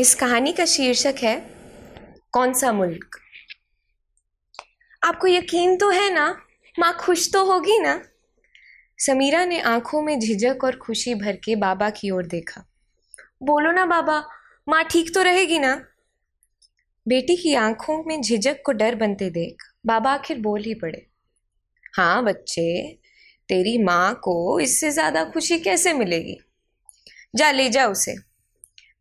इस कहानी का शीर्षक है, कौन सा मुल्क? आपको यकीन तो है ना? माँ खुश तो होगी ना? समीरा ने आँखों में झिझक और खुशी भर के बाबा की ओर देखा। बोलो ना बाबा, माँ ठीक तो रहेगी ना? बेटी की आँखों में झिझक को डर बनते देख, बाबा आखिर बोल ही पड़े। हाँ बच्चे, तेरी माँ को इससे ज़्यादा खुशी कैसे मिलेगी? जा, ले जा उसे।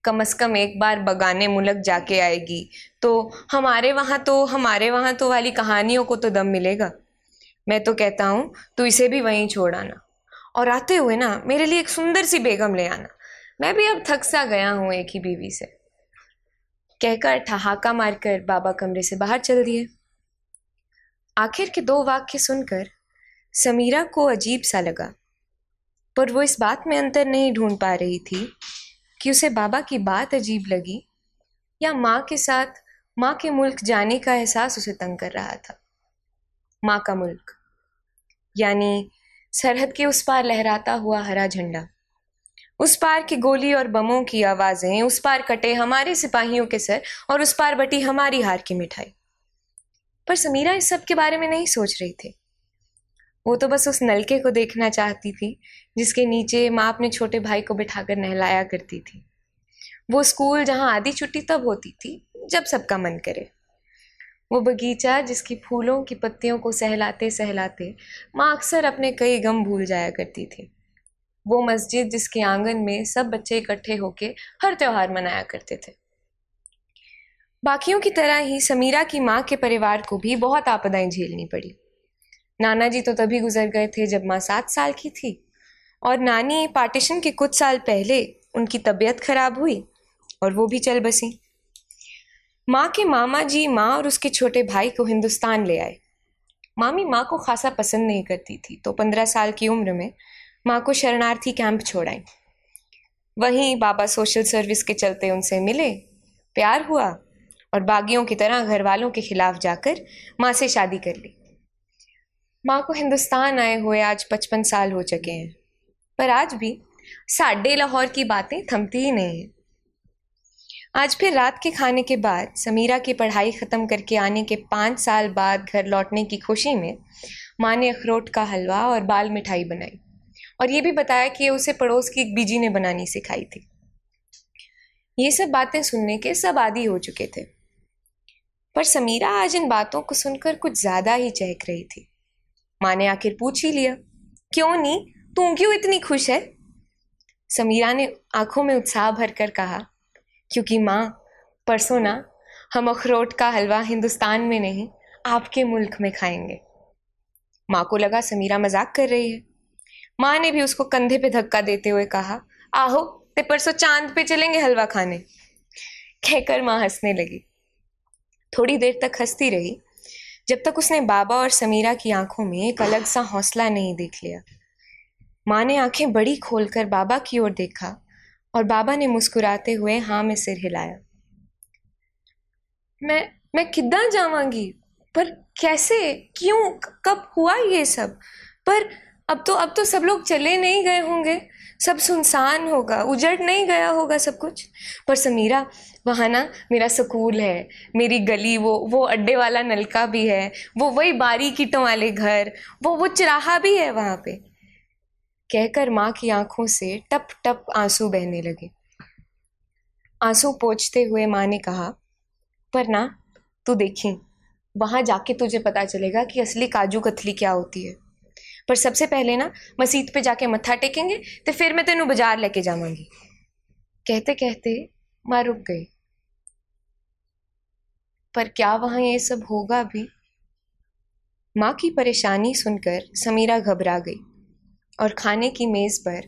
कम अज कम एक बार बगाने मुलक जाके आएगी। तो हमारे वहाँ तो हमारे वहाँ तो वाली कहानियों को तो दम मिलेगा। मैं तो कहता हूँ, तू इसे भी वहीं छोड़ आना। और आते हुए ना, मेरे लिए एक सुंदर सी बेगम ले आना। मैं भी अब थक सा गया हूँ एक ही बीवी से। कहकर ठहाका मारकर बाबा कमरे से बाहर चल दिए। आखिर के दो वाक्य सुनकर समीरा को अजीब सा लगा। पर वो इस बात में अंतर नहीं ढूंढ पा रही थी कि उसे बाबा की बात अजीब लगी, या माँ के साथ, माँ के मुल्क जाने का एहसास उसे तंग कर रहा था। माँ का मुल्क, यानी सरहद के उस पार लहराता हुआ हरा झंडा। उस पार की गोली और बमों की आवाज़ें, उस पार कटे हमारे सिपाहियों के सर, और उस पार बटी हमारी हार की मिठाई। पर समीरा इस सब के बारे में नहीं सोच रही थी। वो तो बस उस नलके को देखना चाहती थी, जिसके नीचे माँ अपने छोटे भाई को बिठाकर नहलाया करती थी। वो स्कूल जहाँ आधी छुट्टी तब होती थी, जब सबका मन करे। वो बगीचा जिसकी फूलों की पत्तियों को सहलाते सहलाते माँ अक्सर अपने कई गम भूल जाया करती थी। वो मस्जिद जिसके आँगन में सब बच्चे इकट्ठे होके हर त्यौहार मनाया करते थे। बाकियों की तरह ही समीरा की माँ के परिवार को भी बहुत आपदाएँ झेलनी पड़ी। नाना जी तो तभी गुजर गए थे जब माँ सात साल की थी। और नानी पार्टीशन के कुछ साल पहले उनकी तबीयत खराब हुई और वो भी चल बसी। माँ के मामा जी, माँ और उसके छोटे भाई को हिंदुस्तान ले आए। मामी माँ को खासा पसंद नहीं करती थी तो पंद्रह साल की उम्र में माँ को शरणार्थी कैंप छोड़ाई। वहीं बाबा सोशल सर्विस के चलते उनसे मिले, प्यार हुआ और बागियों की तरह घर वालों के खिलाफ जाकर माँ से शादी कर ली। माँ को हिंदुस्तान आए हुए आज पचपन साल हो चुके हैं। पर आज भी साढ़े लाहौर की बातें थमती ही नहीं है। आज फिर रात के खाने के बाद समीरा की पढ़ाई ख़त्म करके आने के पाँच साल बाद घर लौटने की खुशी में माँ ने अखरोट का हलवा और बाल मिठाई बनाई। और ये भी बताया कि उसे पड़ोस की एक बीजी ने बनानी सिखाई थी। ये सब बातें सुनने के सब आदि हो चुके थे। पर समीरा आज इन बातों को सुनकर कुछ ज़्यादा ही चहक रही थी। माँ ने आखिर पूछ ही लिया, क्यों नहीं तू क्यों इतनी खुश है? समीरा ने आँखों में उत्साह भरकर कहा, क्योंकि माँ, परसों ना, हम अखरोट का हलवा हिंदुस्तान में नहीं, आपके मुल्क में खाएँगे। माँ को लगा समीरा मज़ाक कर रही है। माँ ने भी उसको कंधे पे धक्का देते हुए कहा, आहो, ते परसों चाँद पे चलेंगे हलवा खाने? कहकर माँ हंसने लगी। थोड़ी देर तक हंसती रही जब तक उसने बाबा और समीरा की आँखों में एक अलग सा हौसला नहीं देख लिया। माँ ने आँखें बड़ी खोलकर बाबा की ओर देखा और बाबा ने मुस्कुराते हुए हाँ में सिर हिलाया। मैं मैं किदा जावांगी? पर कैसे? क्यों? कब हुआ ये सब? पर अब तो अब तो सब लोग चले नहीं गए होंगे। सब सुनसान होगा। उजड़ नहीं गया होगा सब कुछ। पर समीरा, वहाँ ना मेरा स्कूल है। मेरी गली, वो वो अड्डे वाला नलका भी है। वो वही बारी कीटों वाले घर। वो वो चिराहा भी है वहाँ पे। कहकर माँ की आँखों से टप टप आँसू बहने लगे। आँसू पोछते हुए माँ ने कहा, पर ना, तू देखी, वहाँ जाके तुझे पता चलेगा कि असली काजू कतली क्या होती है। पर सबसे पहले ना मसीद पे जाके मत्था टेकेंगे तो फिर मैं तेन बाज़ार लेके जावांगी। कहते कहते माँ रुक गई। पर क्या वहाँ ये सब होगा भी? माँ की परेशानी सुनकर समीरा घबरा गई और खाने की मेज पर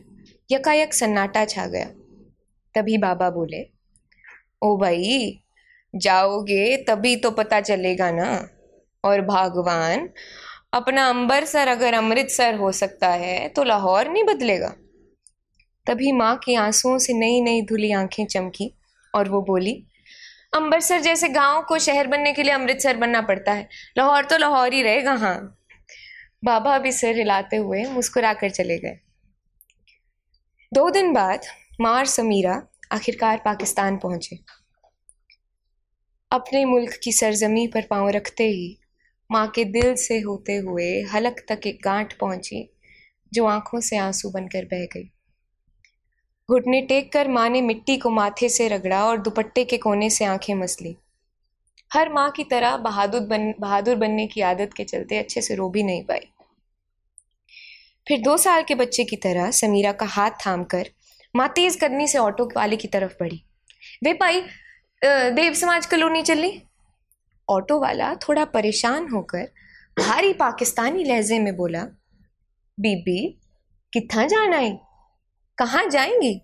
यकायक सन्नाटा छा गया। तभी बाबा बोले, ओ भाई, जाओगे तभी तो पता चलेगा ना। और भगवान अपना अम्बरसर अगर अमृतसर हो सकता है तो लाहौर नहीं बदलेगा। तभी माँ के आंसुओं से नई नई धुली आँखें चमकी और वो बोली अम्बरसर जैसे गाँव को शहर बनने के लिए अमृतसर बनना पड़ता है। लाहौर तो लाहौर ही रहेगा हाँ। बाबा भी सिर हिलाते हुए मुस्कुरा कर चले गए। दो दिन बाद माँ और समीरा आखिरकार पाकिस्तान पहुँचे। अपने मुल्क की सरजमी पर पाँव रखते ही माँ के दिल से होते हुए हलक तक एक गांठ पहुँची, जो आँखों से आँसू बनकर बह गई। घुटने टेक कर माँ ने मिट्टी को माथे से रगड़ा और दुपट्टे के कोने से आँखें मसली। हर माँ की तरह बहादुर बन, बहादुर बनने की आदत के चलते अच्छे से रो भी नहीं पाई। फिर दो साल के बच्चे की तरह समीरा का हाथ थाम कर माँ तेज कदमी से ऑटो वाले की तरफ़ बढ़ी। वे पाई देव समाज कॉलोनी चली? ऑटो वाला थोड़ा परेशान होकर भारी पाकिस्तानी लहजे में बोला बीबी कितना जाना है? कहाँ जाएँगी?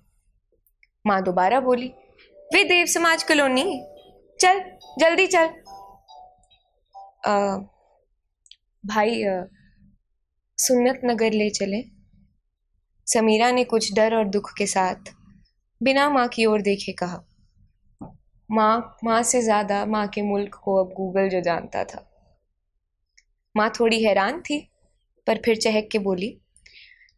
माँ दोबारा बोली वे देव समाज कॉलोनी चल जल्दी चल। आ, भाई आ, सुन्नत नगर ले चले। समीरा ने कुछ डर और दुख के साथ बिना माँ की ओर देखे कहा माँ माँ से ज़्यादा माँ के मुल्क को अब गूगल जो जानता था। माँ थोड़ी हैरान थी, पर फिर चहक के बोली,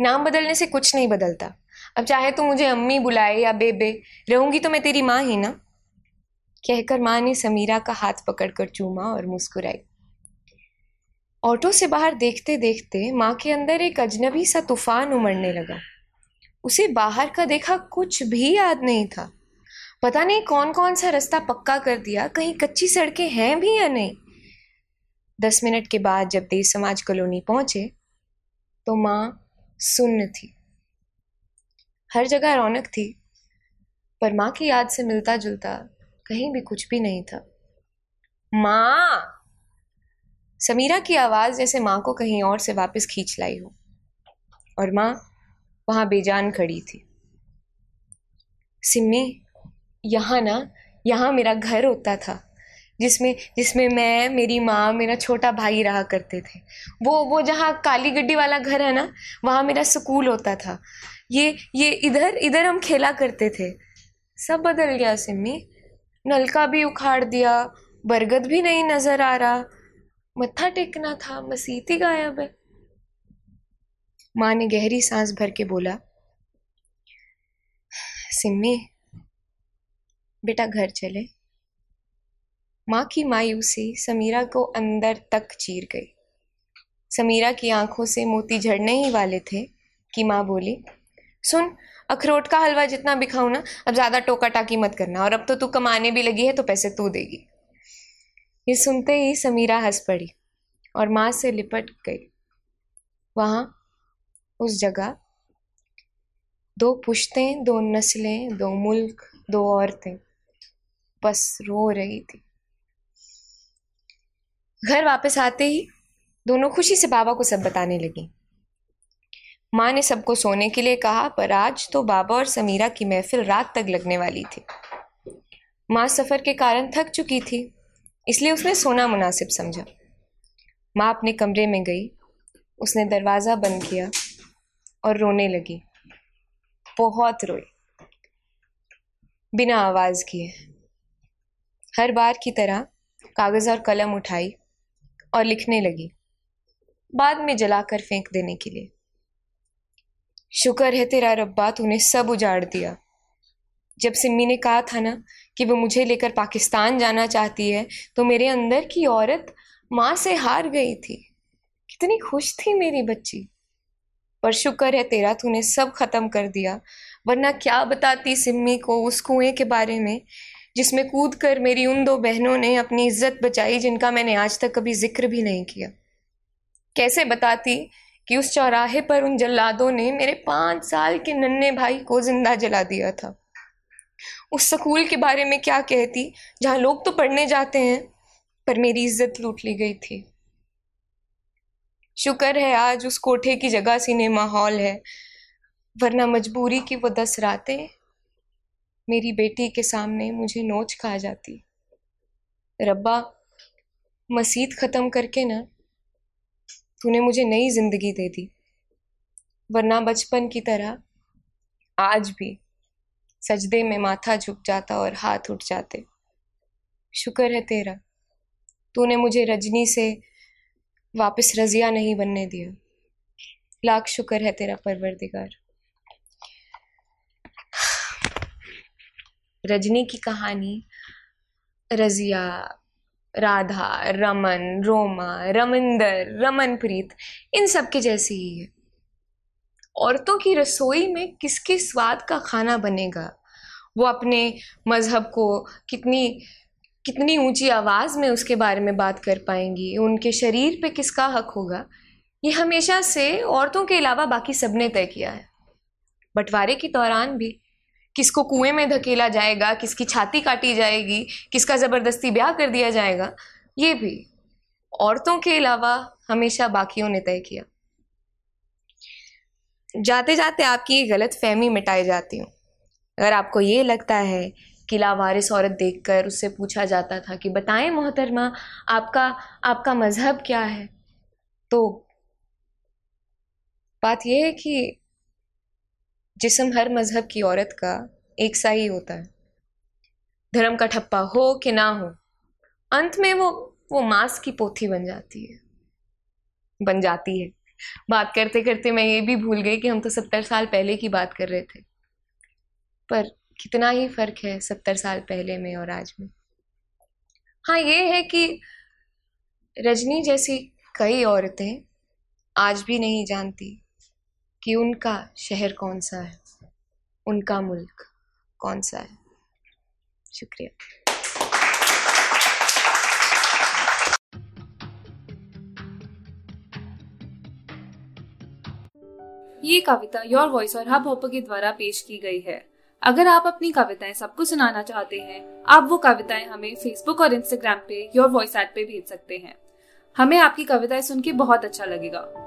नाम बदलने से कुछ नहीं बदलता। अब चाहे तो मुझे अम्मी बुलाए या बेबे, रहूँगी तो मैं तेरी माँ ही ना? कहकर माँ ने समीरा का हाथ पकड़कर चूमा और मुस्कुराई। ऑटो से बाहर देखते देखते माँ के अंदर एक अजनबी सा तूफ़ान उमड़ने लगा। उसे बाहर का देखा कुछ भी याद नहीं था। पता नहीं कौन कौन सा रास्ता पक्का कर दिया, कहीं कच्ची सड़कें हैं भी या नहीं? दस मिनट के बाद जब देश समाज कॉलोनी पहुँचे तो माँ सुन्न थी। हर जगह रौनक थी, पर माँ की याद से मिलता जुलता कहीं भी कुछ भी नहीं था। माँ! समीरा की आवाज़ जैसे माँ को कहीं और से वापस खींच लाई हो, और माँ वहाँ बेजान खड़ी थी। सिम्मी यहाँ ना, यहाँ मेरा घर होता था, जिसमें जिसमें मैं, मेरी माँ, मेरा छोटा भाई रहा करते थे। वो वो जहाँ काली गड्डी वाला घर है ना, वहाँ मेरा स्कूल होता था। ये ये इधर इधर हम खेला करते थे। सब बदल गया सिम्मी। नलका भी उखाड़ दिया, बरगद भी नहीं नज़र आ रहा। मत्था टेकना था, मसीती गायब है। माँ ने गहरी सांस भर के बोला, सिम्मी बेटा घर चले। माँ की मायूसी समीरा को अंदर तक चीर गई। समीरा की आँखों से मोती झड़ने ही वाले थे कि माँ बोली, सुन, अखरोट का हलवा जितना भी खाऊं ना, अब ज़्यादा टोका टाकी मत करना, और अब तो तू कमाने भी लगी है तो पैसे तू देगी। ये सुनते ही समीरा हंस पड़ी और माँ से लिपट गई। वहाँ, उस जगह, दो पुश्तें, दो नस्लें, दो मुल्क, दो औरतें। बस रो रही थी। घर वापस आते ही दोनों खुशी से बाबा को सब बताने लगी। माँ ने सबको सोने के लिए कहा, पर आज तो बाबा और समीरा की महफिल रात तक लगने वाली थी। माँ सफ़र के कारण थक चुकी थी, इसलिए उसने सोना मुनासिब समझा। माँ अपने कमरे में गई, उसने दरवाज़ा बंद किया और रोने लगी। बहुत रोई, बिना आवाज़ किए। हर बार की तरह कागज़ और कलम उठाई और लिखने लगी, बाद में जलाकर फेंक देने के लिए। शुक्र है तेरा रब्बा तूने सब उजाड़ दिया। जब सिम्मी ने कहा था ना कि वो मुझे लेकर पाकिस्तान जाना चाहती है तो मेरे अंदर की औरत माँ से हार गई थी। कितनी खुश थी मेरी बच्ची। पर शुक्र है तेरा तूने सब ख़त्म कर दिया, वरना क्या बताती सिम्मी को उस कुएँ के बारे में जिसमें कूद कर मेरी उन दो बहनों ने अपनी इज़्ज़त बचाई जिनका मैंने आज तक कभी ज़िक्र भी नहीं किया। कैसे बताती कि उस चौराहे पर उन जल्लादों ने मेरे पाँच साल के नन्हे भाई को ज़िंदा जला दिया था? उस स्कूल के बारे में क्या कहती, जहाँ लोग तो पढ़ने जाते हैं, पर मेरी इज़्ज़त लूट ली गई थी। शुक्र है आज उस कोठे की जगह सिनेमा हॉल है, वरना मजबूरी की वो दस रातें मेरी बेटी के सामने मुझे नोच खा जाती। रब्बा मसीद ख़त्म करके ना, तूने मुझे नई ज़िंदगी दे दी। वरना बचपन की तरह, आज भी सजदे में माथा झुक जाता और हाथ उठ जाते। शुक्र है तेरा, तूने मुझे रजनी से वापस रजिया नहीं बनने दिया। लाख शुक्र है तेरा परवरदिगार। रजनी की कहानी, रजिया, राधा, रमन, रोमा, रमिंदर, रमनप्रीत, इन सब के जैसी ही है औरतों की रसोई में किसके स्वाद का खाना बनेगा? वो अपने मज़हब को कितनी कितनी ऊँची आवाज़ में उसके बारे में बात कर पाएँगी? उनके शरीर पे किसका हक होगा? ये हमेशा से औरतों के अलावा बाकी सबने तय किया है। बंटवारे के दौरान भी किसको कुएँ में धकेला जाएगा, किसकी छाती काटी जाएगी, किसका ज़बरदस्ती ब्याह कर दिया जाएगा, ये भी औरतों के अलावा हमेशा बाकियों ने तय किया। जाते जाते आपकी ये गलत फहमी मिटाई जाती हूँ। अगर आपको ये लगता है कि लावारिस औरत देखकर उससे पूछा जाता था कि बताएँ मोहतरमा, आपका आपका मज़हब क्या है? तो बात यह है कि जिसम हर मज़हब की औरत का एक सा ही होता है। धर्म का ठप्पा हो कि ना हो, अंत में वो वो मांस की पोथी बन जाती है। बन जाती है। बात करते करते मैं ये भी भूल गई कि हम तो सत्तर साल पहले की बात कर रहे थे। पर कितना ही फ़र्क है सत्तर साल पहले में और आज में। हाँ ये है कि रजनी जैसी कई औरतें आज भी नहीं जानती कि उनका शहर कौन सा है? उनका मुल्क कौन सा है? शुक्रिया। ये कविता योर वॉइस और हब हॉपर के द्वारा पेश की गई है। अगर आप अपनी कविताएँ सबको सुनाना चाहते हैं, आप वो कविताएँ हमें फेसबुक और इंस्टाग्राम पे योर वॉइस ऐप पे भेज सकते हैं। हमें आपकी कविताएँ सुन के बहुत अच्छा लगेगा।